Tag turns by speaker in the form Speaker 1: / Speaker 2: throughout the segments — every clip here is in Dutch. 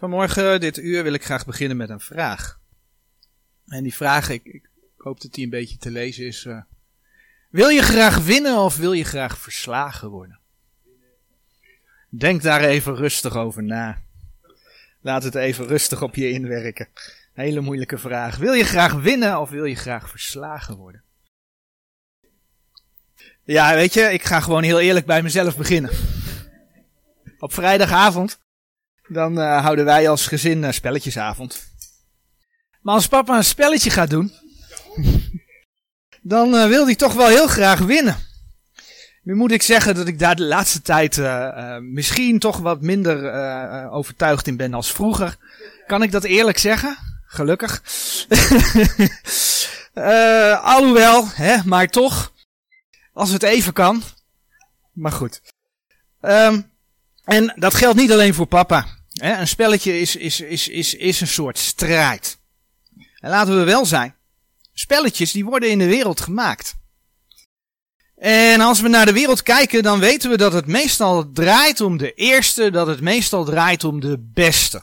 Speaker 1: Vanmorgen, dit uur, wil ik graag beginnen met een vraag. En die vraag, ik, ik hoop dat die een beetje te lezen is. Uh, wil je graag winnen of wil je graag verslagen worden? Denk daar even rustig over na. Laat het even rustig op je inwerken. Hele moeilijke vraag. Wil je graag winnen of wil je graag verslagen worden? Ja, weet je, ik ga gewoon heel eerlijk bij mezelf beginnen. Op vrijdagavond dan uh, houden wij als gezin uh, spelletjesavond. Maar als papa een spelletje gaat doen, dan uh, wil hij toch wel heel graag winnen. Nu moet ik zeggen dat ik daar de laatste tijd misschien toch wat minder overtuigd in ben als vroeger. Kan ik dat eerlijk zeggen? Gelukkig. alhoewel, hè, maar toch. Als het even kan. Maar goed. Um, en dat geldt niet alleen voor papa. Een spelletje is, is, is, is, is een soort strijd. En laten we wel zijn. Spelletjes die worden in de wereld gemaakt. En als we naar de wereld kijken, dan weten we dat het meestal draait om de eerste, dat het meestal draait om de beste.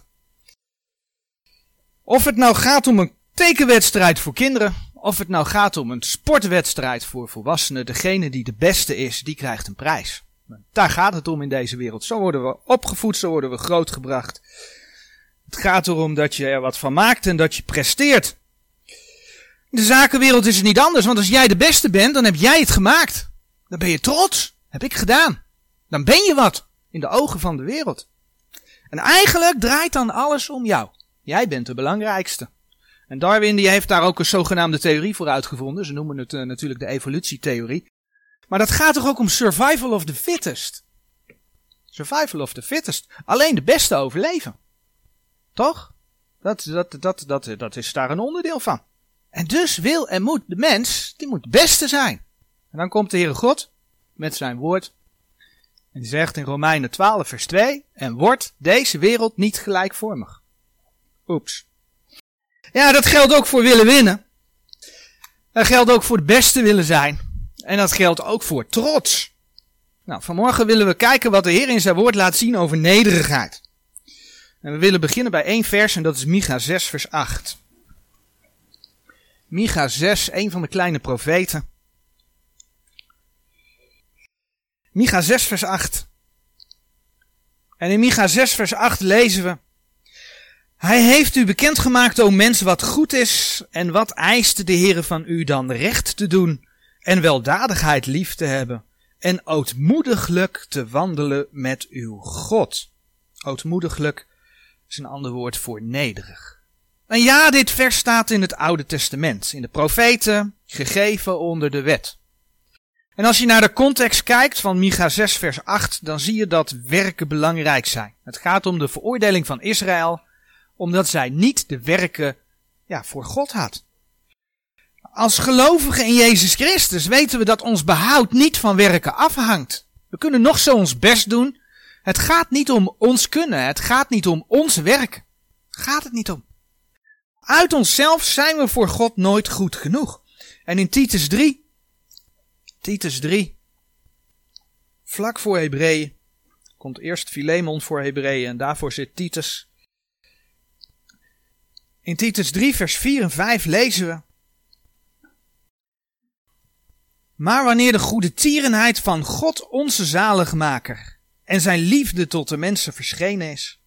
Speaker 1: Of het nou gaat om een tekenwedstrijd voor kinderen, of het nou gaat om een sportwedstrijd voor volwassenen, degene die de beste is, die krijgt een prijs. Daar gaat het om in deze wereld. Zo worden we opgevoed, zo worden we grootgebracht. Het gaat erom dat je er wat van maakt en dat je presteert. In de zakenwereld is het niet anders, want als jij de beste bent, dan heb jij het gemaakt. Dan ben je trots. Heb ik gedaan. Dan ben je wat in de ogen van de wereld. En eigenlijk draait dan alles om jou. Jij bent de belangrijkste. En Darwin die heeft daar ook een zogenaamde theorie voor uitgevonden. Ze noemen het uh, natuurlijk de evolutietheorie. Maar dat gaat toch ook om survival of the fittest? Survival of the fittest. Alleen de beste overleven. Toch? Dat, dat, dat, dat, dat is daar een onderdeel van. En dus wil en moet de mens, die moet het beste zijn. En dan komt de Heere God met zijn woord. En die zegt in Romeinen 12 vers 2. En wordt deze wereld niet gelijkvormig. Oeps. Ja, dat geldt ook voor willen winnen. Dat geldt ook voor het beste willen zijn. En dat geldt ook voor trots. Nou, vanmorgen willen we kijken wat de Heer in zijn woord laat zien over nederigheid. En we willen beginnen bij één vers en dat is Micha 6 vers 8. Micha 6, een van de kleine profeten. Micha 6 vers 8. En in Micha 6 vers 8 lezen we. Hij heeft u bekendgemaakt, o mens, wat goed is en wat eist de Heere van u dan recht te doen en weldadigheid lief te hebben en ootmoediglijk te wandelen met uw God. Ootmoediglijk is een ander woord voor nederig. En ja, dit vers staat in het Oude Testament, in de profeten, gegeven onder de wet. En als je naar de context kijkt van Micha 6 vers 8, dan zie je dat werken belangrijk zijn. Het gaat om de veroordeling van Israël, omdat zij niet de werken ja, voor God had. Als gelovigen in Jezus Christus weten we dat ons behoud niet van werken afhangt. We kunnen nog zo ons best doen. Het gaat niet om ons kunnen. Het gaat niet om ons werk. Gaat het niet om. Uit onszelf zijn we voor God nooit goed genoeg. En in Titus 3, Titus 3, vlak voor Hebreeën, komt eerst Filemon voor Hebreeën en daarvoor zit Titus. In Titus 3, vers 4 en 5 lezen we. Maar wanneer de goede tierenheid van God onze zaligmaker en zijn liefde tot de mensen verschenen is,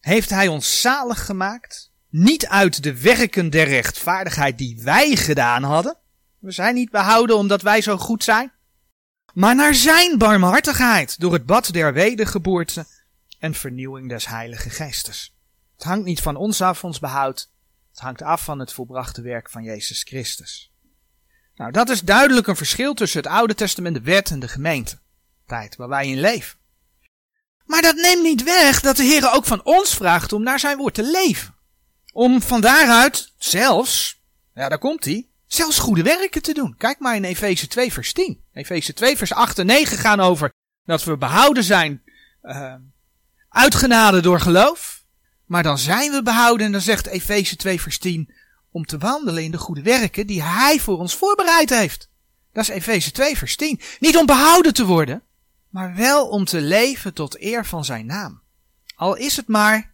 Speaker 1: heeft hij ons zalig gemaakt, niet uit de werken der rechtvaardigheid die wij gedaan hadden. We zijn niet behouden omdat wij zo goed zijn. Maar naar zijn barmhartigheid door het bad der wedergeboorte en vernieuwing des heilige geestes. Het hangt niet van ons af, ons behoud. Het hangt af van het volbrachte werk van Jezus Christus. Nou, dat is duidelijk een verschil tussen het Oude Testament, de wet en de gemeente. Tijd waar wij in leven. Maar dat neemt niet weg dat de Heer ook van ons vraagt om naar zijn woord te leven. Om van daaruit zelfs, ja daar komt hij, zelfs goede werken te doen. Kijk maar in Efeze 2 vers 10. Efeze 2 vers 8 en 9 gaan over dat we behouden zijn, uh, uitgenade door geloof. Maar dan zijn we behouden en dan zegt Efeze 2 vers 10, om te wandelen in de goede werken die Hij voor ons voorbereid heeft. Dat is Efeze 2 vers 10. Niet om behouden te worden, maar wel om te leven tot eer van Zijn naam. Al is het maar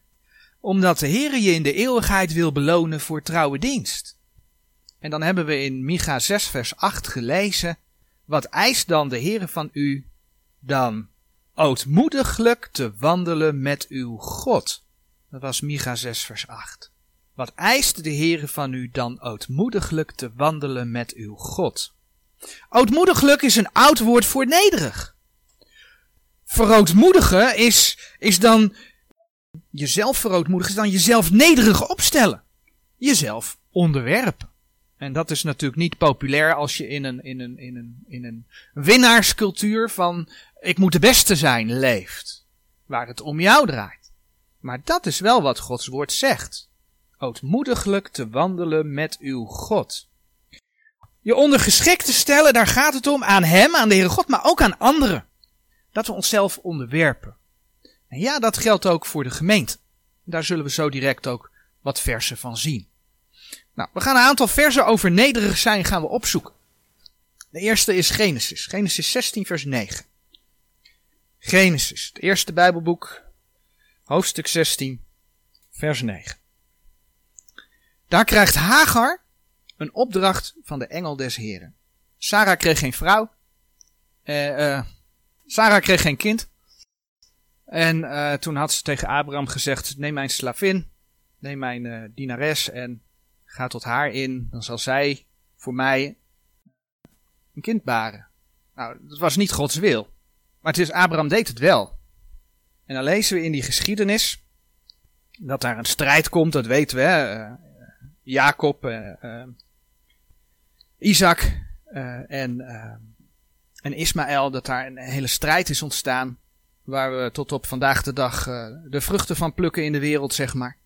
Speaker 1: omdat de Heere je in de eeuwigheid wil belonen voor trouwe dienst. En dan hebben we in Micha 6 vers 8 gelezen, wat eist dan de Heere van u dan? Ootmoediglijk te wandelen met uw God. Dat was Micha 6 vers 8. Wat eist de Heere van u dan ootmoediglijk te wandelen met uw God? Ootmoediglijk is een oud woord voor nederig. Verootmoedigen is, is dan jezelf verootmoedigen, is dan jezelf nederig opstellen. Jezelf onderwerpen. En dat is natuurlijk niet populair als je in een, in een, in een, in een winnaarscultuur van ik moet de beste zijn leeft. Waar het om jou draait. Maar dat is wel wat Gods woord zegt. Ootmoediglijk te wandelen met uw God. Je ondergeschikt te stellen, daar gaat het om aan Hem, aan de Heere God, maar ook aan anderen. Dat we onszelf onderwerpen. En ja, dat geldt ook voor de gemeente. Daar zullen we zo direct ook wat versen van zien. Nou, we gaan een aantal versen over nederig zijn gaan we opzoeken. De eerste is Genesis. Genesis 16 vers 9. Genesis, het eerste Bijbelboek, hoofdstuk 16, vers 9. Daar krijgt Hagar een opdracht van de engel des Heren. Sarah kreeg geen vrouw. Eh, uh, Sarah kreeg geen kind. En uh, toen had ze tegen Abraham gezegd: Neem mijn slavin, neem mijn uh, dienares en ga tot haar in. Dan zal zij voor mij een kind baren. Nou, dat was niet Gods wil. Maar het is, Abraham deed het wel. En dan lezen we in die geschiedenis dat daar een strijd komt, dat weten we. Hè? Jacob, uh, Isaac en, en Ismaël, dat daar een hele strijd is ontstaan. Waar we tot op vandaag de dag de vruchten van plukken in de wereld, zeg maar.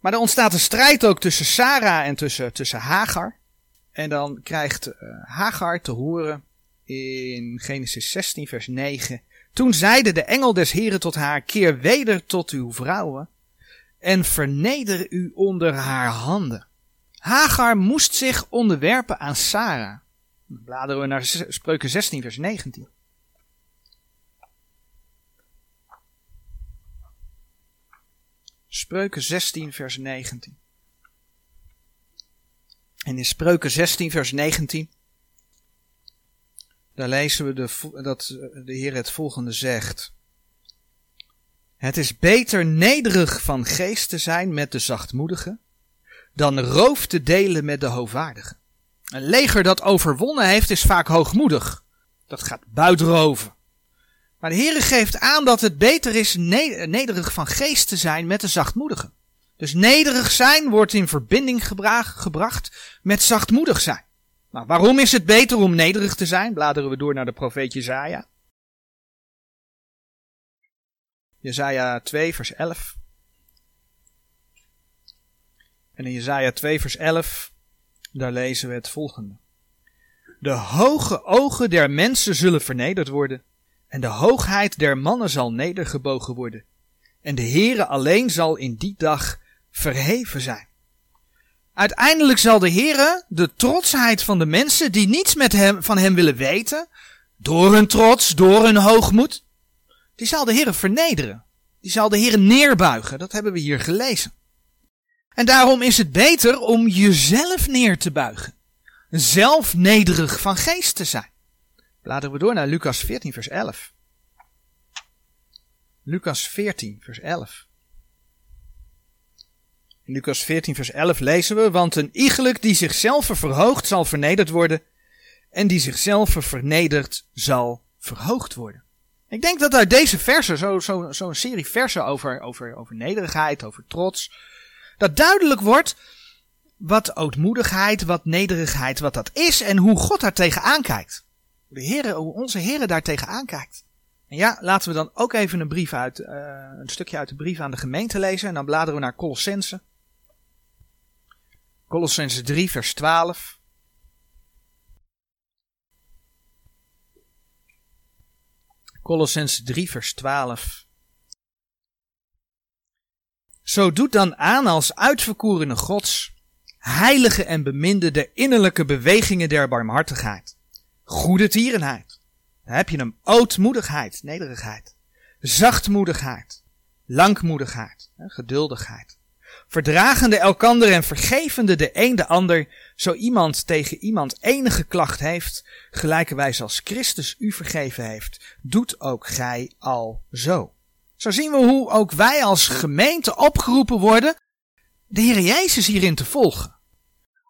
Speaker 1: Maar er ontstaat een strijd ook tussen Sarah en tussen, tussen Hagar. En dan krijgt Hagar te horen in Genesis 16, vers 9. Toen zeide de engel des Heren tot haar: Keer weder tot uw vrouwen en verneder u onder haar handen. Hagar moest zich onderwerpen aan Sarah. Dan bladeren we naar Spreuken 16, vers 19. Spreuken 16, vers 19. En in Spreuken 16, vers 19 daar lezen we de, dat de Heer het volgende zegt. Het is beter nederig van geest te zijn met de zachtmoedigen, dan roof te delen met de hoogwaardigen. Een leger dat overwonnen heeft is vaak hoogmoedig. Dat gaat buitroven. Maar de Heer geeft aan dat het beter is nederig van geest te zijn met de zachtmoedigen. Dus nederig zijn wordt in verbinding gebracht met zachtmoedig zijn. Nou, waarom is het beter om nederig te zijn? Bladeren we door naar de profeet Jezaja. Jezaja 2 vers 11. En in Jezaja 2 vers 11, daar lezen we het volgende. De hoge ogen der mensen zullen vernederd worden, en de hoogheid der mannen zal nedergebogen worden, en de Heere alleen zal in die dag verheven zijn. Uiteindelijk zal de Heere de trotsheid van de mensen die niets met hem, van hem willen weten, door hun trots, door hun hoogmoed, die zal de Heere vernederen. Die zal de Heere neerbuigen. Dat hebben we hier gelezen. En daarom is het beter om jezelf neer te buigen. Zelf nederig van geest te zijn. Laten we door naar Lucas 14, vers 11. Lucas 14, vers 11. In Lucas 14, vers 11 lezen we, want een iegelijk die zichzelf verhoogt zal vernederd worden, en die zichzelf vernedert zal verhoogd worden. Ik denk dat uit deze versen, zo'n zo, zo serie versen over, over, over nederigheid, over trots, dat duidelijk wordt wat ootmoedigheid, wat nederigheid, wat dat is en hoe God daar tegenaan kijkt. De Heere, hoe onze Heere daar tegenaan kijkt. En ja, laten we dan ook even een brief uit, uh, een stukje uit de brief aan de gemeente lezen en dan bladeren we naar Colossense. Colossens 3, vers 12. Colossens 3, vers 12. Zo doet dan aan als uitverkorene Gods, heilige en beminde der innerlijke bewegingen der barmhartigheid, goede tierenheid. Dan heb je hem ootmoedigheid, nederigheid, zachtmoedigheid, langmoedigheid, geduldigheid. Verdragende elkander en vergevende de een de ander, zo iemand tegen iemand enige klacht heeft, gelijkerwijs als Christus u vergeven heeft, doet ook gij al zo. Zo zien we hoe ook wij als gemeente opgeroepen worden de Heer Jezus hierin te volgen.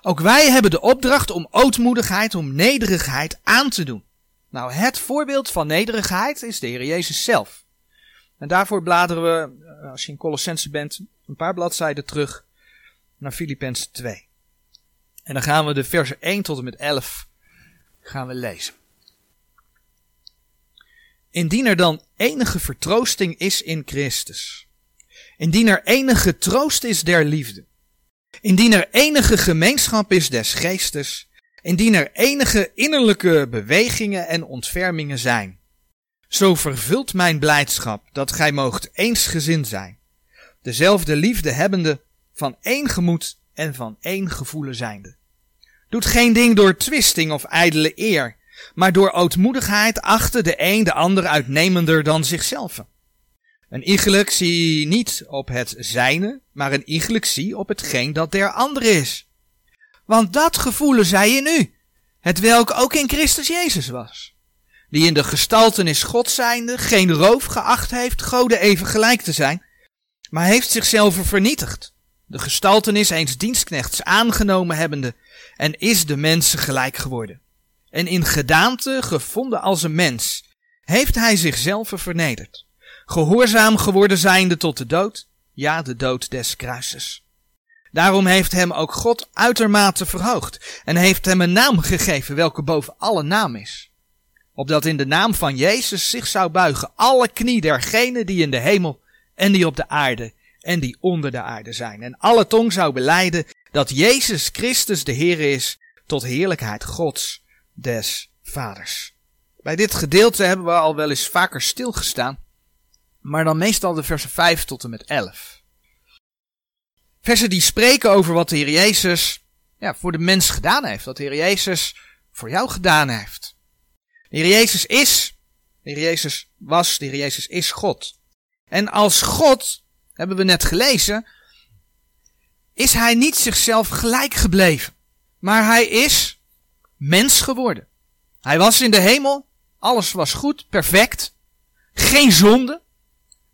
Speaker 1: Ook wij hebben de opdracht om ootmoedigheid, om nederigheid aan te doen. Nou, het voorbeeld van nederigheid is de Heer Jezus zelf. En daarvoor bladeren we, eh, als je in Colossense bent, een paar bladzijden terug naar Filippenzen 2. En dan gaan we de versen 1 tot en met 11 gaan we lezen. Indien er dan enige vertroosting is in Christus. Indien er enige troost is der liefde. Indien er enige gemeenschap is des geestes. Indien er enige innerlijke bewegingen en ontfermingen zijn. Zo vervult mijn blijdschap dat gij moogt eensgezind zijn. Dezelfde liefde hebbende, van één gemoed en van één gevoelen zijnde. Doet geen ding door twisting of ijdele eer, maar door ootmoedigheid achter de een de ander uitnemender dan zichzelf. Een iegelijk zie niet op het zijne, maar een iegelijk zie op hetgeen dat der ander is. Want dat gevoelen zij in u, het welk ook in Christus Jezus was. Die in de gestaltenis God zijnde geen roof geacht heeft Gode even gelijk te zijn, maar heeft zichzelf vernietigd. De gestaltenis eens dienstknechts aangenomen hebbende en is de mensen gelijk geworden en in gedaante gevonden als een mens, heeft hij zichzelf vernederd, gehoorzaam geworden zijnde tot de dood, ja, de dood des kruises. Daarom heeft hem ook God uitermate verhoogd en heeft hem een naam gegeven welke boven alle naam is. Opdat in de naam van Jezus zich zou buigen alle knie dergenen die in de hemel en die op de aarde en die onder de aarde zijn. En alle tong zou beleiden dat Jezus Christus de Heer is tot heerlijkheid Gods des vaders. Bij dit gedeelte hebben we al wel eens vaker stilgestaan, maar dan meestal de versen 5 tot en met 11. Versen die spreken over wat de Heer Jezus ja, voor de mens gedaan heeft, wat de Heer Jezus voor jou gedaan heeft. De Heer Jezus is, de Heer Jezus was, de Heer Jezus is God. En als God, hebben we net gelezen, is hij niet zichzelf gelijk gebleven, maar hij is mens geworden. Hij was in de hemel, alles was goed, perfect, geen zonde.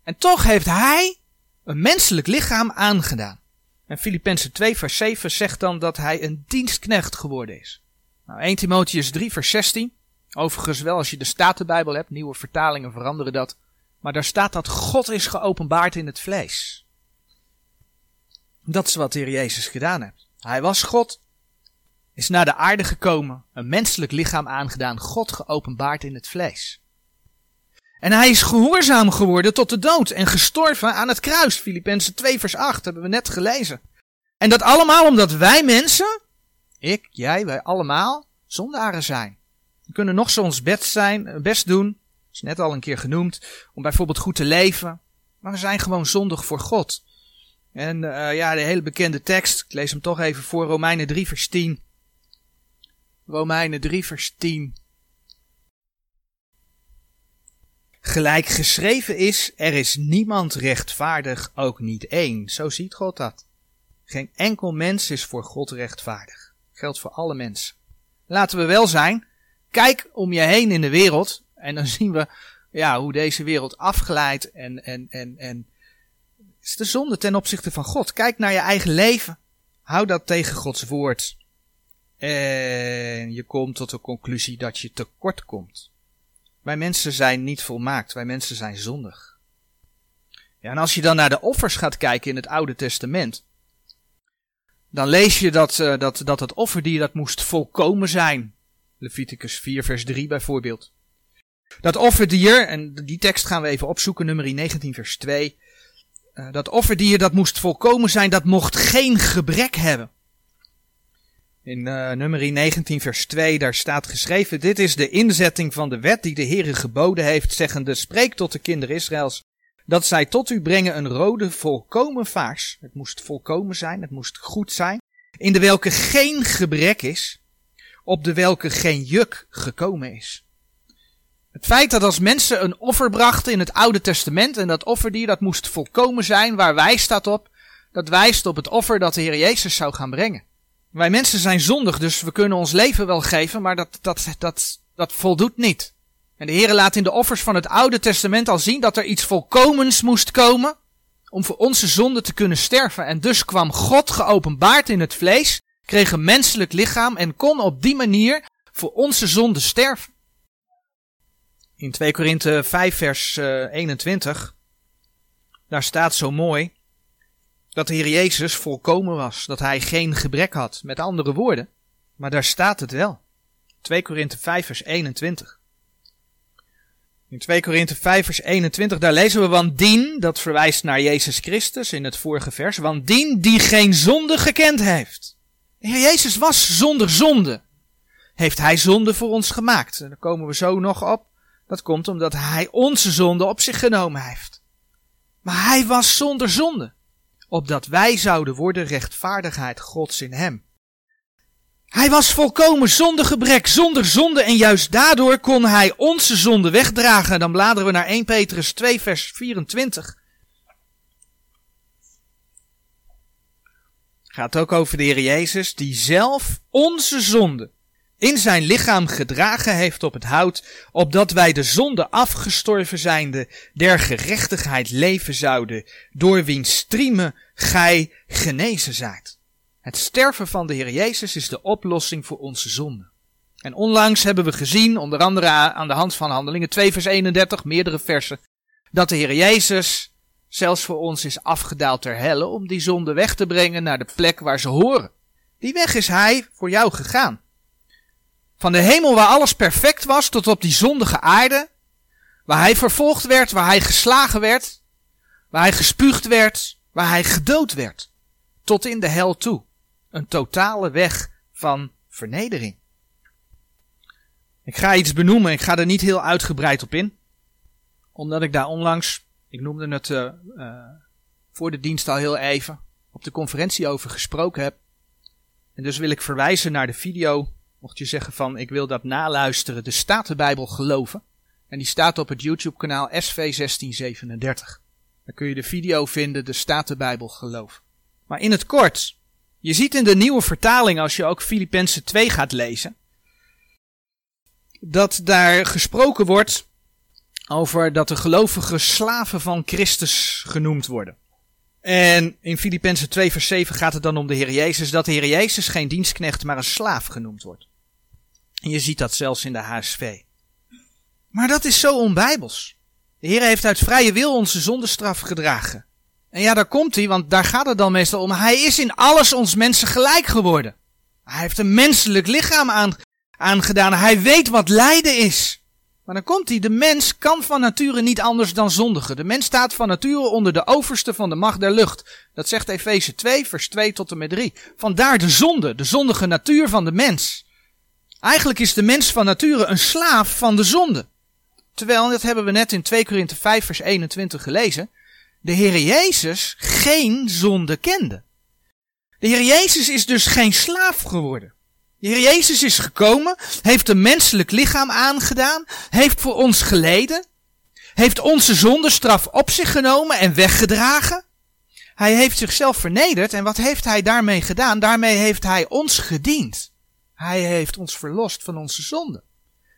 Speaker 1: En toch heeft hij een menselijk lichaam aangedaan. En Filippenzen 2 vers 7 zegt dan dat hij een dienstknecht geworden is. Nou, 1 Timotheus 3 vers 16. Overigens wel als je de Statenbijbel hebt, nieuwe vertalingen veranderen dat. Maar daar staat dat God is geopenbaard in het vlees. Dat is wat de Heer Jezus gedaan heeft. Hij was God, is naar de aarde gekomen, een menselijk lichaam aangedaan, God geopenbaard in het vlees. En hij is gehoorzaam geworden tot de dood en gestorven aan het kruis. Filippenzen 2 vers 8 hebben we net gelezen. En dat allemaal omdat wij mensen, ik, jij, wij allemaal, zondaren zijn. We kunnen nog zo ons best zijn, best doen, is net al een keer genoemd, om bijvoorbeeld goed te leven. Maar we zijn gewoon zondig voor God. En uh, ja, de hele bekende tekst, ik lees hem toch even voor, Romeinen 3 vers 10. Romeinen 3 vers 10. Gelijk geschreven is, er is niemand rechtvaardig, ook niet één. Zo ziet God dat. Geen enkel mens is voor God rechtvaardig. Geldt voor alle mensen. Laten we wel zijn, kijk om je heen in de wereld en dan zien we ja, hoe deze wereld afgeleid en, en, en, en is de zonde ten opzichte van God. Kijk naar je eigen leven. Hou dat tegen Gods woord. En je komt tot de conclusie dat je tekort komt. Wij mensen zijn niet volmaakt, wij mensen zijn zondig. Ja, en als je dan naar de offers gaat kijken in het Oude Testament, dan lees je dat, uh, dat, dat het offerdier dat moest volkomen zijn. Leviticus 4 vers 3 bijvoorbeeld. Dat offerdier, en die tekst gaan we even opzoeken, nummer 19 vers 2. Uh, dat offerdier dat moest volkomen zijn, dat mocht geen gebrek hebben. In uh, nummer 19 vers 2, daar staat geschreven, dit is de inzetting van de wet die de Heere geboden heeft, zeggende, spreek tot de kinderen Israëls, dat zij tot u brengen een rode volkomen vaars. Het moest volkomen zijn, het moest goed zijn, in de welke geen gebrek is, op de welke geen juk gekomen is. Het feit dat als mensen een offer brachten in het Oude Testament en dat offerdier dat moest volkomen zijn, waar wijst dat op? Dat wijst op het offer dat de Heer Jezus zou gaan brengen. Wij mensen zijn zondig, dus we kunnen ons leven wel geven, maar dat, dat, dat, dat voldoet niet. En de Heer laat in de offers van het Oude Testament al zien dat er iets volkomens moest komen om voor onze zonde te kunnen sterven. En dus kwam God geopenbaard in het vlees, kreeg een menselijk lichaam en kon op die manier voor onze zonde sterven. In 2 Korinthe 5 vers 21, eh, daar staat zo mooi dat de Heer Jezus volkomen was, dat hij geen gebrek had. Met andere woorden, maar daar staat het wel. 2 Korinthe 5 vers 21. In 2 Korinthe 5 vers 21, daar lezen we, want dien, dat verwijst naar Jezus Christus in het vorige vers, want dien die geen zonde gekend heeft. De Heer Jezus was zonder zonde. Heeft Hij zonde voor ons gemaakt? Daar komen we zo nog op. Dat komt omdat Hij onze zonde op zich genomen heeft. Maar Hij was zonder zonde. Opdat wij zouden worden rechtvaardigheid Gods in Hem. Hij was volkomen zonder gebrek, zonder zonde en juist daardoor kon hij onze zonde wegdragen. Dan bladeren we naar 1 Petrus 2 vers 24. Gaat ook over de Heer Jezus die zelf onze zonde in zijn lichaam gedragen heeft op het hout, opdat wij de zonde afgestorven zijnde der gerechtigheid leven zouden, door wiens striemen gij genezen zijt. Het sterven van de Heer Jezus is de oplossing voor onze zonde. En onlangs hebben we gezien, onder andere aan de hand van Handelingen 2 vers 31, meerdere versen, dat de Heer Jezus zelfs voor ons is afgedaald ter helle om die zonde weg te brengen naar de plek waar ze horen. Die weg is Hij voor jou gegaan. Van de hemel waar alles perfect was tot op die zondige aarde, waar Hij vervolgd werd, waar Hij geslagen werd, waar Hij gespuugd werd, waar Hij gedood werd, tot in de hel toe. Een totale weg van vernedering. Ik ga iets benoemen, ik ga er niet heel uitgebreid op in. Omdat ik daar onlangs, ik noemde het uh, uh, voor de dienst al heel even, op de conferentie over gesproken heb. En dus wil ik verwijzen naar de video, mocht je zeggen van ik wil dat naluisteren, de Statenbijbel geloven. En die staat op het YouTube kanaal SV1637. Daar kun je de video vinden, de Statenbijbel geloven. Maar in het kort, je ziet in de nieuwe vertaling, als je ook Filippenzen 2 gaat lezen, dat daar gesproken wordt over dat de gelovigen slaven van Christus genoemd worden. En in Filippenzen 2 vers 7 gaat het dan om de Heer Jezus, dat de Heer Jezus geen dienstknecht, maar een slaaf genoemd wordt. En je ziet dat zelfs in de HSV. Maar dat is zo onbijbels. De Heer heeft uit vrije wil onze zondestraf gedragen. En ja, daar komt hij, want daar gaat het dan meestal om. Hij is in alles ons mensen gelijk geworden. Hij heeft een menselijk lichaam aan, aangedaan. Hij weet wat lijden is. Maar dan komt hij, de mens kan van nature niet anders dan zondigen. De mens staat van nature onder de overste van de macht der lucht. Dat zegt Efeze 2, vers 2 tot en met 3. Vandaar de zonde, de zondige natuur van de mens. Eigenlijk is de mens van nature een slaaf van de zonde. Terwijl, dat hebben we net in 2 Korinthe 5, vers 21 gelezen, de Heer Jezus geen zonde kende. De Heer Jezus is dus geen slaaf geworden. De Heer Jezus is gekomen, heeft een menselijk lichaam aangedaan, heeft voor ons geleden, heeft onze zondestraf op zich genomen en weggedragen. Hij heeft zichzelf vernederd en wat heeft hij daarmee gedaan? Daarmee heeft hij ons gediend. Hij heeft ons verlost van onze zonde.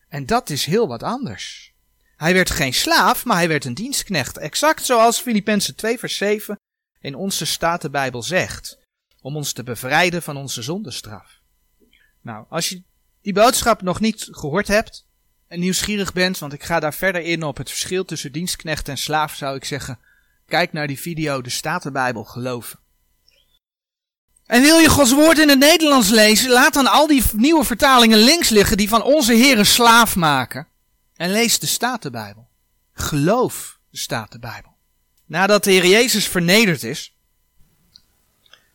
Speaker 1: En dat is heel wat anders. Hij werd geen slaaf, maar hij werd een dienstknecht. Exact zoals Filippenzen 2 vers 7 in onze Statenbijbel zegt. Om ons te bevrijden van onze zondestraf. Nou, als je die boodschap nog niet gehoord hebt en nieuwsgierig bent, want ik ga daar verder in op het verschil tussen dienstknecht en slaaf, zou ik zeggen, kijk naar die video de Statenbijbel geloven. En wil je Gods woord in het Nederlands lezen, laat dan al die nieuwe vertalingen links liggen die van onze Heeren slaaf maken. En lees de Statenbijbel. Geloof de Statenbijbel. Nadat de Heer Jezus vernederd is,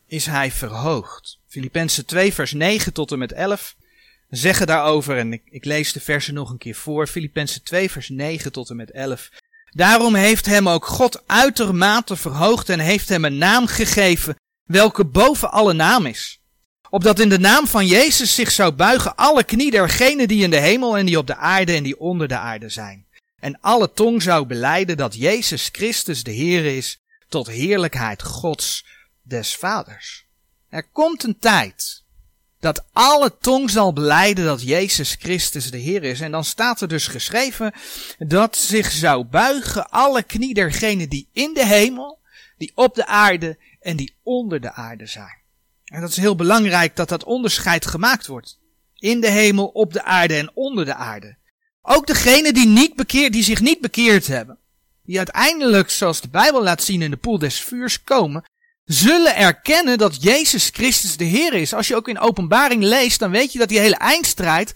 Speaker 1: is hij verhoogd. Filippenzen 2 vers 9 tot en met 11 zeggen daarover, en ik, ik lees de versen nog een keer voor, Filippenzen 2 vers 9 tot en met 11. Daarom heeft hem ook God uitermate verhoogd en heeft hem een naam gegeven, welke boven alle naam is Opdat in de naam van Jezus zich zou buigen alle knie dergenen die in de hemel en die op de aarde en die onder de aarde zijn. En alle tong zou beleiden dat Jezus Christus de Heer is, tot heerlijkheid Gods des Vaders. Er komt een tijd dat alle tong zal beleiden dat Jezus Christus de Heer is. En dan staat er dus geschreven dat zich zou buigen alle knie dergenen die in de hemel, die op de aarde en die onder de aarde zijn. En dat is heel belangrijk dat dat onderscheid gemaakt wordt. In de hemel, op de aarde en onder de aarde. Ook degenen die, niet die zich niet bekeerd hebben, die uiteindelijk, zoals de Bijbel laat zien, in de poel des vuurs komen, zullen erkennen dat Jezus Christus de Heer is. Als je ook in openbaring leest, dan weet je dat die hele eindstrijd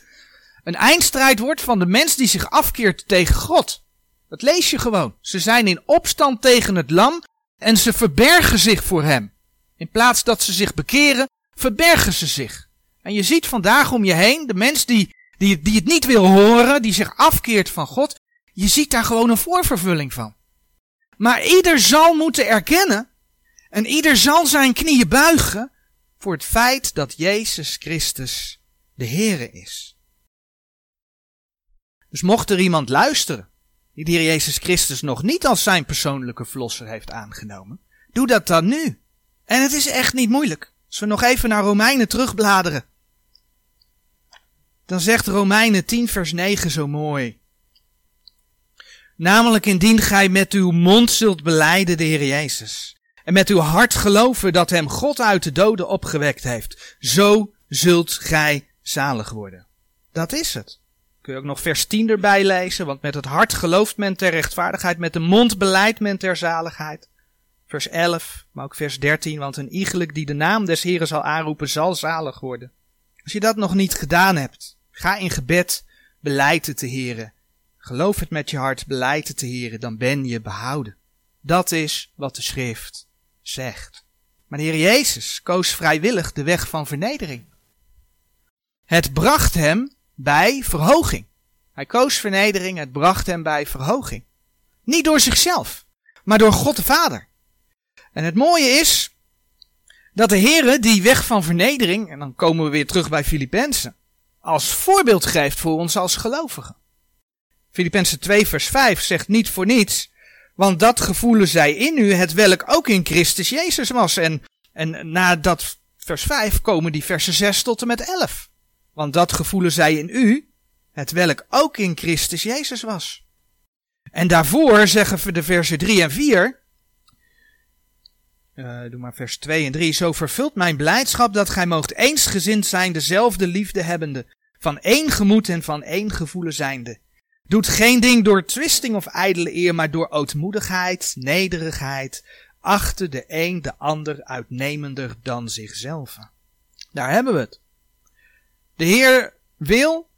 Speaker 1: een eindstrijd wordt van de mens die zich afkeert tegen God. Dat lees je gewoon. Ze zijn in opstand tegen het lam en ze verbergen zich voor hem. In plaats dat ze zich bekeren, verbergen ze zich. En je ziet vandaag om je heen de mens die, die, die het niet wil horen, die zich afkeert van God. Je ziet daar gewoon een voorvervulling van. Maar ieder zal moeten erkennen en ieder zal zijn knieën buigen voor het feit dat Jezus Christus de Heere is. Dus mocht er iemand luisteren die de Heer Jezus Christus nog niet als zijn persoonlijke verlosser heeft aangenomen, doe dat dan nu. En het is echt niet moeilijk. Als we nog even naar Romeinen terugbladeren. Dan zegt Romeinen 10 vers 9 zo mooi. Namelijk indien gij met uw mond zult beleiden de Heer Jezus. En met uw hart geloven dat hem God uit de doden opgewekt heeft. Zo zult gij zalig worden. Dat is het. Kun je ook nog vers 10 erbij lezen, want met het hart gelooft men ter rechtvaardigheid, met de mond beleidt men ter zaligheid. Vers 11, maar ook vers 13, want een iegelijk die de naam des Heren zal aanroepen, zal zalig worden. Als je dat nog niet gedaan hebt, ga in gebed, beleid het te Heren. Geloof het met je hart, beleid het te Heren, dan ben je behouden. Dat is wat de schrift zegt. Maar de Heer Jezus koos vrijwillig de weg van vernedering. Het bracht hem bij verhoging. Hij koos vernedering, het bracht hem bij verhoging. Niet door zichzelf, maar door God de Vader. En het mooie is dat de Heere die weg van vernedering, en dan komen we weer terug bij Filippenzen, als voorbeeld geeft voor ons als gelovigen. Filippenzen 2 vers 5 zegt niet voor niets, want dat gevoelen zij in u, het welk ook in Christus Jezus was. En, en na dat vers 5 komen die versen 6 tot en met 11. Want dat gevoelen zij in u, het welk ook in Christus Jezus was. En daarvoor zeggen we de versen 3 en 4. Uh, doe maar vers 2 en 3. Zo vervult mijn blijdschap dat gij moogt eensgezind zijn, dezelfde liefde hebbende, van één gemoed en van één gevoelen zijnde. Doet geen ding door twisting of ijdele eer, maar door ootmoedigheid, nederigheid, achter de een de ander uitnemender dan zichzelf. Daar hebben we het. De Heer wil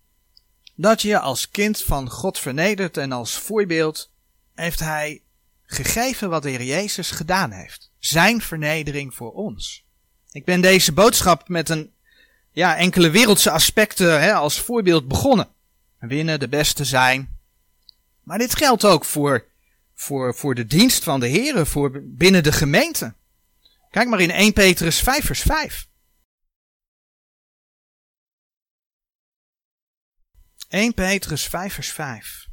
Speaker 1: dat je als kind van God vernedert en als voorbeeld heeft Hij gegeven wat de Heer Jezus gedaan heeft. Zijn vernedering voor ons. Ik ben deze boodschap met een, ja, enkele wereldse aspecten hè, als voorbeeld begonnen. Winnen, de beste zijn. Maar dit geldt ook voor, voor, voor de dienst van de Heer, voor binnen de gemeente. Kijk maar in 1 Petrus 5 vers 5. 1 Petrus 5 vers 5.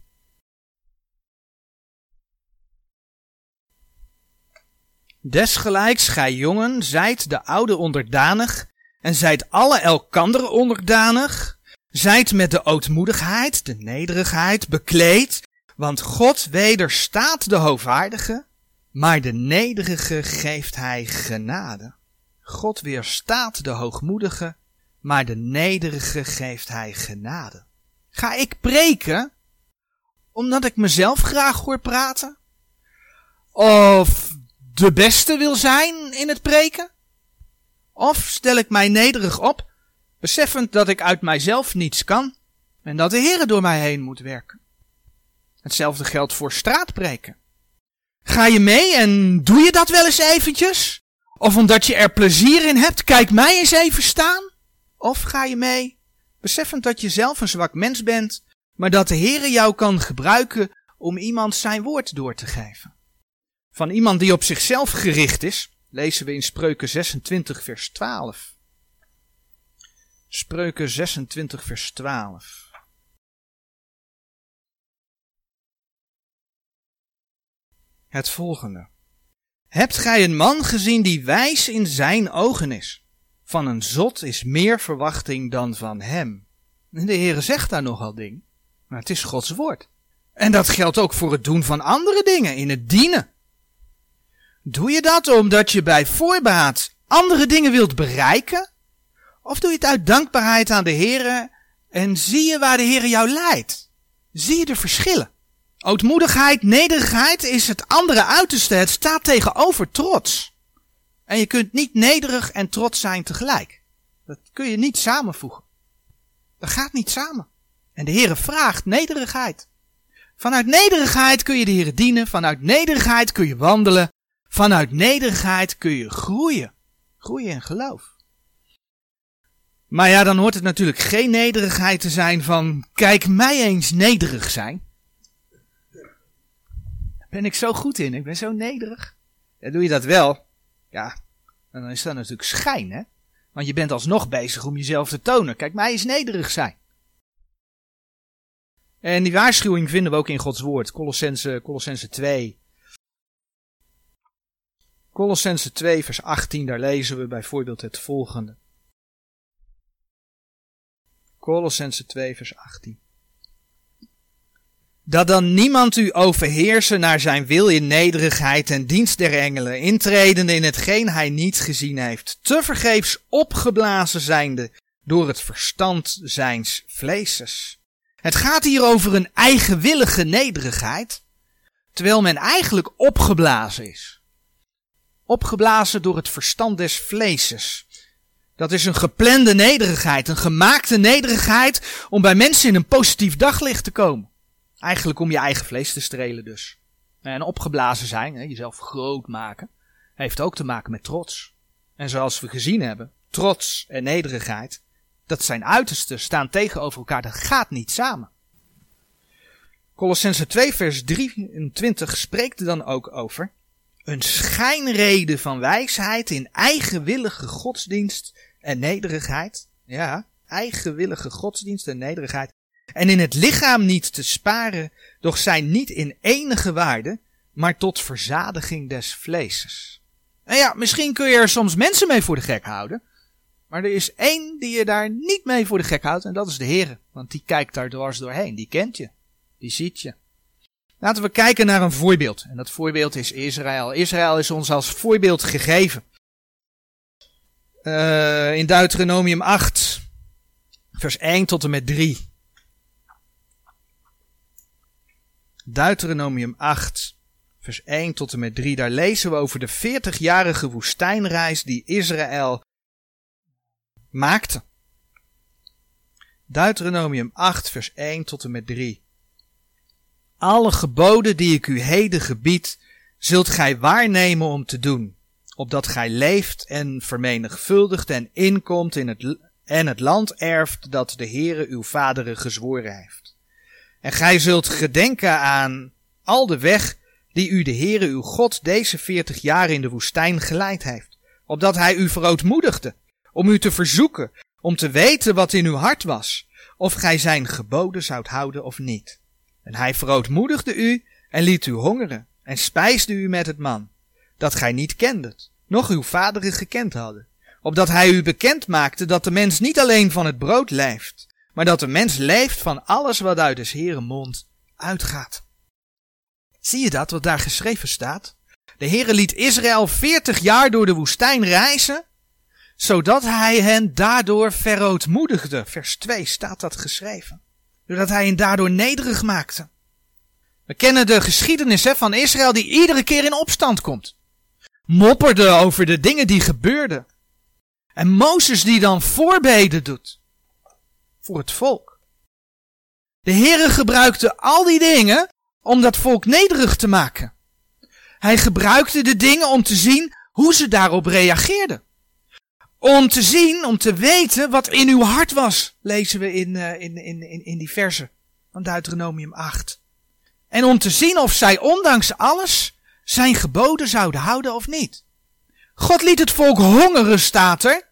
Speaker 1: Desgelijks gij jongen, zijt de oude onderdanig en zijt alle elkander onderdanig, zijt met de ootmoedigheid, de nederigheid bekleed, want God wederstaat de hoogwaardige, maar de nederige geeft hij genade. God weerstaat de hoogmoedige, maar de nederige geeft hij genade. Ga ik preken omdat ik mezelf graag hoor praten? Of de beste wil zijn in het preken? Of stel ik mij nederig op, beseffend dat ik uit mijzelf niets kan en dat de Heer door mij heen moet werken? Hetzelfde geldt voor straatpreken. Ga je mee en doe je dat wel eens eventjes? Of omdat je er plezier in hebt, kijk mij eens even staan? Of ga je mee beseffend dat je zelf een zwak mens bent, maar dat de Heere jou kan gebruiken om iemand zijn woord door te geven. Van iemand die op zichzelf gericht is, lezen we in Spreuken 26 vers 12. Spreuken 26 vers 12. Het volgende. Hebt gij een man gezien die wijs in zijn ogen is? Van een zot is meer verwachting dan van hem. De Heere zegt daar nogal ding, maar het is Gods woord. En dat geldt ook voor het doen van andere dingen, in het dienen. Doe je dat omdat je bij voorbaat andere dingen wilt bereiken? Of doe je het uit dankbaarheid aan de Heere en zie je waar de Heere jou leidt? Zie je de verschillen? Ootmoedigheid, nederigheid is het andere uiterste. Het staat tegenover trots. En je kunt niet nederig en trots zijn tegelijk. Dat kun je niet samenvoegen. Dat gaat niet samen. En de Heere vraagt nederigheid. Vanuit nederigheid kun je de Heere dienen. Vanuit nederigheid kun je wandelen. Vanuit nederigheid kun je groeien. Groeien in geloof. Maar ja, dan hoort het natuurlijk geen nederigheid te zijn van, kijk mij eens nederig zijn. Daar ben ik zo goed in, ik ben zo nederig. Ja, doe je dat wel, ja, dan is dat natuurlijk schijn, hè. Want je bent alsnog bezig om jezelf te tonen. Kijk mij eens nederig zijn. En die waarschuwing vinden we ook in Gods woord. Colossense 2. Colossense 2 vers 18, daar lezen we bijvoorbeeld het volgende. Colossense 2 vers 18. Dat dan niemand u overheersen naar zijn wil in nederigheid en dienst der engelen, intredende in hetgeen hij niet gezien heeft, te vergeefs opgeblazen zijnde door het verstand zijns vleeses. Het gaat hier over een eigenwillige nederigheid, terwijl men eigenlijk opgeblazen is. Opgeblazen door het verstand des vleeses. Dat is een geplande nederigheid, een gemaakte nederigheid om bij mensen in een positief daglicht te komen. Eigenlijk om je eigen vlees te strelen dus. En opgeblazen zijn, jezelf groot maken, heeft ook te maken met trots. En zoals we gezien hebben, trots en nederigheid, dat zijn uitersten, staan tegenover elkaar, dat gaat niet samen. Colossense 2 vers 23 spreekt er dan ook over een schijnreden van wijsheid in eigenwillige godsdienst en nederigheid. Ja, eigenwillige godsdienst en nederigheid. En in het lichaam niet te sparen, doch zijn niet in enige waarde, maar tot verzadiging des vleeses. En ja, misschien kun je er soms mensen mee voor de gek houden. Maar er is één die je daar niet mee voor de gek houdt, en dat is de Heer. Want die kijkt daar dwars doorheen, die kent je, die ziet je. Laten we kijken naar een voorbeeld. En dat voorbeeld is Israël. Israël is ons als voorbeeld gegeven. Uh, in Deuteronomium 8, vers 1 tot en met 3. Deuteronomium 8, vers 1 tot en met 3. Daar lezen we over de 40-jarige woestijnreis die Israël maakte. Deuteronomium 8, vers 1 tot en met 3. Alle geboden die ik u heden gebied, zult gij waarnemen om te doen, opdat gij leeft en vermenigvuldigt en inkomt in het, en het land erft dat de Heere uw vaderen gezworen heeft. En gij zult gedenken aan al de weg die u de Heere uw God deze veertig jaar in de woestijn geleid heeft, opdat hij u verootmoedigde, om u te verzoeken, om te weten wat in uw hart was, of gij zijn geboden zoudt houden of niet. En hij verootmoedigde u en liet u hongeren en spijsde u met het man, dat gij niet kendet, noch uw vaderen gekend hadden, opdat hij u bekend maakte dat de mens niet alleen van het brood leeft, maar dat de mens leeft van alles wat uit des Heeren mond uitgaat. Zie je dat wat daar geschreven staat? De Heere liet Israël veertig jaar door de woestijn reizen, zodat hij hen daardoor verootmoedigde. Vers 2 staat dat geschreven. Doordat hij hen daardoor nederig maakte. We kennen de geschiedenis van Israël die iedere keer in opstand komt. Mopperde over de dingen die gebeurden. En Mozes die dan voorbeden doet. Voor het volk. De Heere gebruikte al die dingen om dat volk nederig te maken. Hij gebruikte de dingen om te zien hoe ze daarop reageerden. Om te zien, om te weten wat in uw hart was, lezen we in, uh, in, in, in, die versen van Deuteronomium 8. En om te zien of zij ondanks alles zijn geboden zouden houden of niet. God liet het volk hongeren, staat er.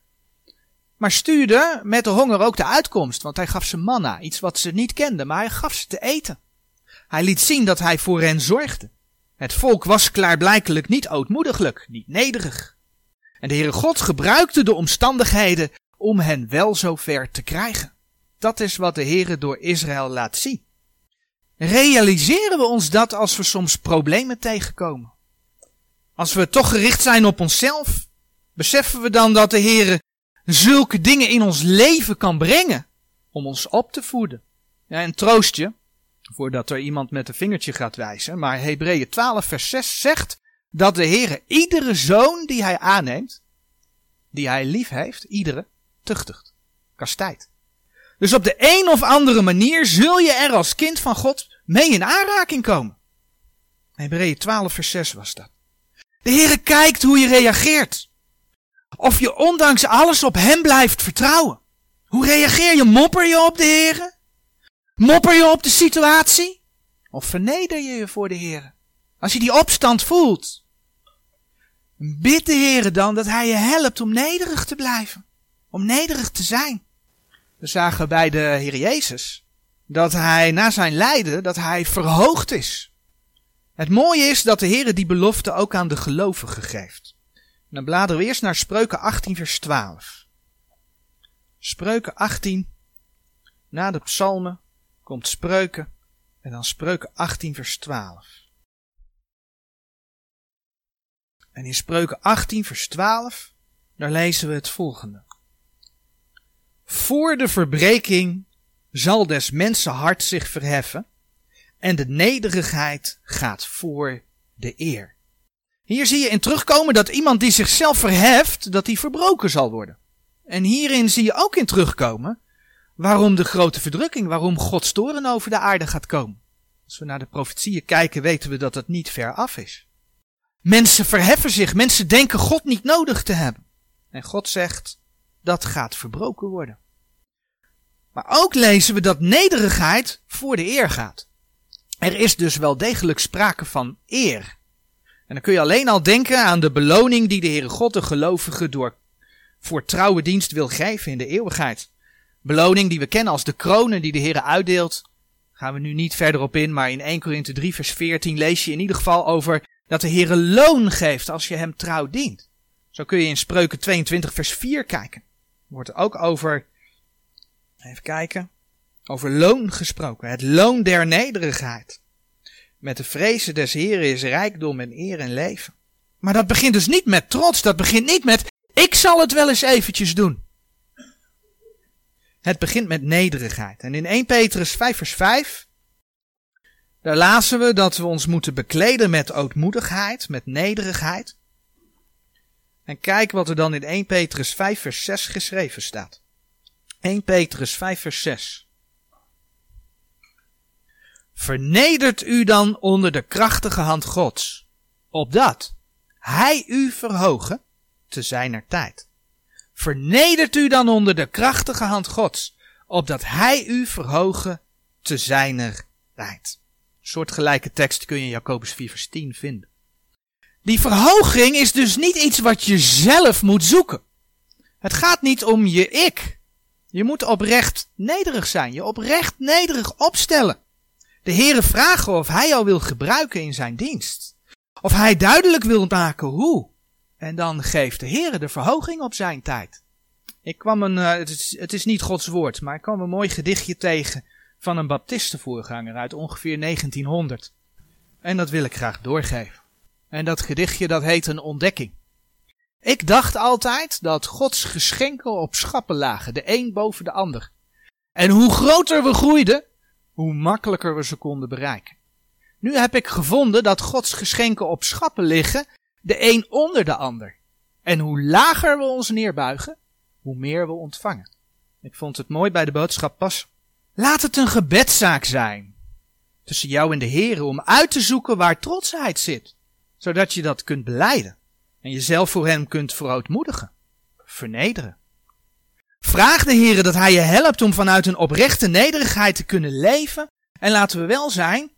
Speaker 1: Maar stuurde met de honger ook de uitkomst, want hij gaf ze manna, iets wat ze niet kenden, maar hij gaf ze te eten. Hij liet zien dat hij voor hen zorgde. Het volk was klaarblijkelijk niet ootmoediglijk, niet nederig. En de Heere God gebruikte de omstandigheden om hen wel zover te krijgen. Dat is wat de Heere door Israël laat zien. Realiseren we ons dat als we soms problemen tegenkomen? Als we toch gericht zijn op onszelf, beseffen we dan dat de Heere zulke dingen in ons leven kan brengen om ons op te voeden? Ja, en troost je, voordat er iemand met een vingertje gaat wijzen, maar Hebreeën 12 vers 6 zegt dat de Heere iedere zoon die hij aanneemt, die hij lief heeft, iedere, tuchtigt, kastijdt. Dus op de een of andere manier zul je er als kind van God mee in aanraking komen. Hebreeën 12 vers 6 was dat. De Heere kijkt hoe je reageert. Of je ondanks alles op Hem blijft vertrouwen. Hoe reageer je? Mopper je op de Heere? Mopper je op de situatie? Of verneder je je voor de Heere? Als je die opstand voelt. Bid de Heere dan dat Hij je helpt om nederig te blijven. Om nederig te zijn. We zagen bij de Heer Jezus dat Hij na zijn lijden, dat Hij verhoogd is. Het mooie is dat de Heere die belofte ook aan de gelovigen geeft. Dan bladeren we eerst naar Spreuken 18 vers 12. Spreuken 18, na de psalmen komt Spreuken en dan Spreuken 18 vers 12. En in Spreuken 18 vers 12, daar lezen we het volgende. Voor de verbreking zal des mensen hart zich verheffen en de nederigheid gaat voor de eer. Hier zie je in terugkomen dat iemand die zichzelf verheft, dat die verbroken zal worden. En hierin zie je ook in terugkomen waarom de grote verdrukking, waarom Gods toren over de aarde gaat komen. Als we naar de profetieën kijken, weten we dat het niet ver af is. Mensen verheffen zich, mensen denken God niet nodig te hebben. En God zegt, dat gaat verbroken worden. Maar ook lezen we dat nederigheid voor de eer gaat. Er is dus wel degelijk sprake van eer. En dan kun je alleen al denken aan de beloning die de Heere God de gelovigen door voor trouwe dienst wil geven in de eeuwigheid. Beloning die we kennen als de kronen die de Heere uitdeelt. Gaan we nu niet verder op in, maar in 1 Korinthe 3 vers 14 lees je in ieder geval over dat de Heere loon geeft als je hem trouw dient. Zo kun je in Spreuken 22 vers 4 kijken. Wordt er ook over, even kijken, over loon gesproken. Het loon der nederigheid. Met de vrezen des Heren is rijkdom en eer en leven. Maar dat begint dus niet met trots. Dat begint niet met, ik zal het wel eens eventjes doen. Het begint met nederigheid. En in 1 Petrus 5 vers 5, daar lazen we dat we ons moeten bekleden met ootmoedigheid, met nederigheid. En kijk wat er dan in 1 Petrus 5 vers 6 geschreven staat. 1 Petrus 5 vers 6. Vernedert u dan onder de krachtige hand Gods, opdat Hij u verhogen te zijner tijd. Vernedert u dan onder de krachtige hand Gods, opdat Hij u verhogen te zijner tijd. Een soortgelijke tekst kun je in Jacobus 4 vers 10 vinden. Die verhoging is dus niet iets wat je zelf moet zoeken. Het gaat niet om je ik. Je moet oprecht nederig zijn, je oprecht nederig opstellen. De Heere vragen of hij jou wil gebruiken in zijn dienst. Of hij duidelijk wil maken hoe. En dan geeft de Heere de verhoging op zijn tijd. Ik kwam een, uh, het, is, het is niet Gods woord, maar ik kwam een mooi gedichtje tegen van een baptistenvoorganger uit ongeveer 1900. En dat wil ik graag doorgeven. En dat gedichtje dat heet een ontdekking. Ik dacht altijd dat Gods geschenken op schappen lagen, de een boven de ander. En hoe groter we groeiden, hoe makkelijker we ze konden bereiken. Nu heb ik gevonden dat Gods geschenken op schappen liggen, de een onder de ander. En hoe lager we ons neerbuigen, hoe meer we ontvangen. Ik vond het mooi bij de boodschap pas. Laat het een gebedzaak zijn tussen jou en de Heer om uit te zoeken waar trotsheid zit, zodat je dat kunt beleiden en jezelf voor hem kunt verootmoedigen, vernederen. Vraag de Heer dat Hij je helpt om vanuit een oprechte nederigheid te kunnen leven. En laten we wel zijn,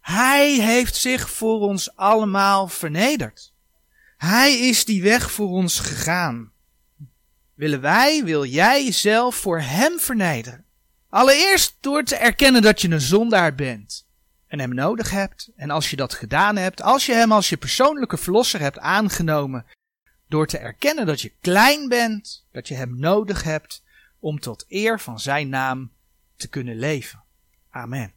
Speaker 1: Hij heeft zich voor ons allemaal vernederd. Hij is die weg voor ons gegaan. willen wij, wil jij jezelf voor Hem vernederen. Allereerst door te erkennen dat je een zondaar bent en Hem nodig hebt. En als je dat gedaan hebt, als je Hem als je persoonlijke verlosser hebt aangenomen, door te erkennen dat je klein bent, dat je Hem nodig hebt om tot eer van Zijn naam te kunnen leven. Amen.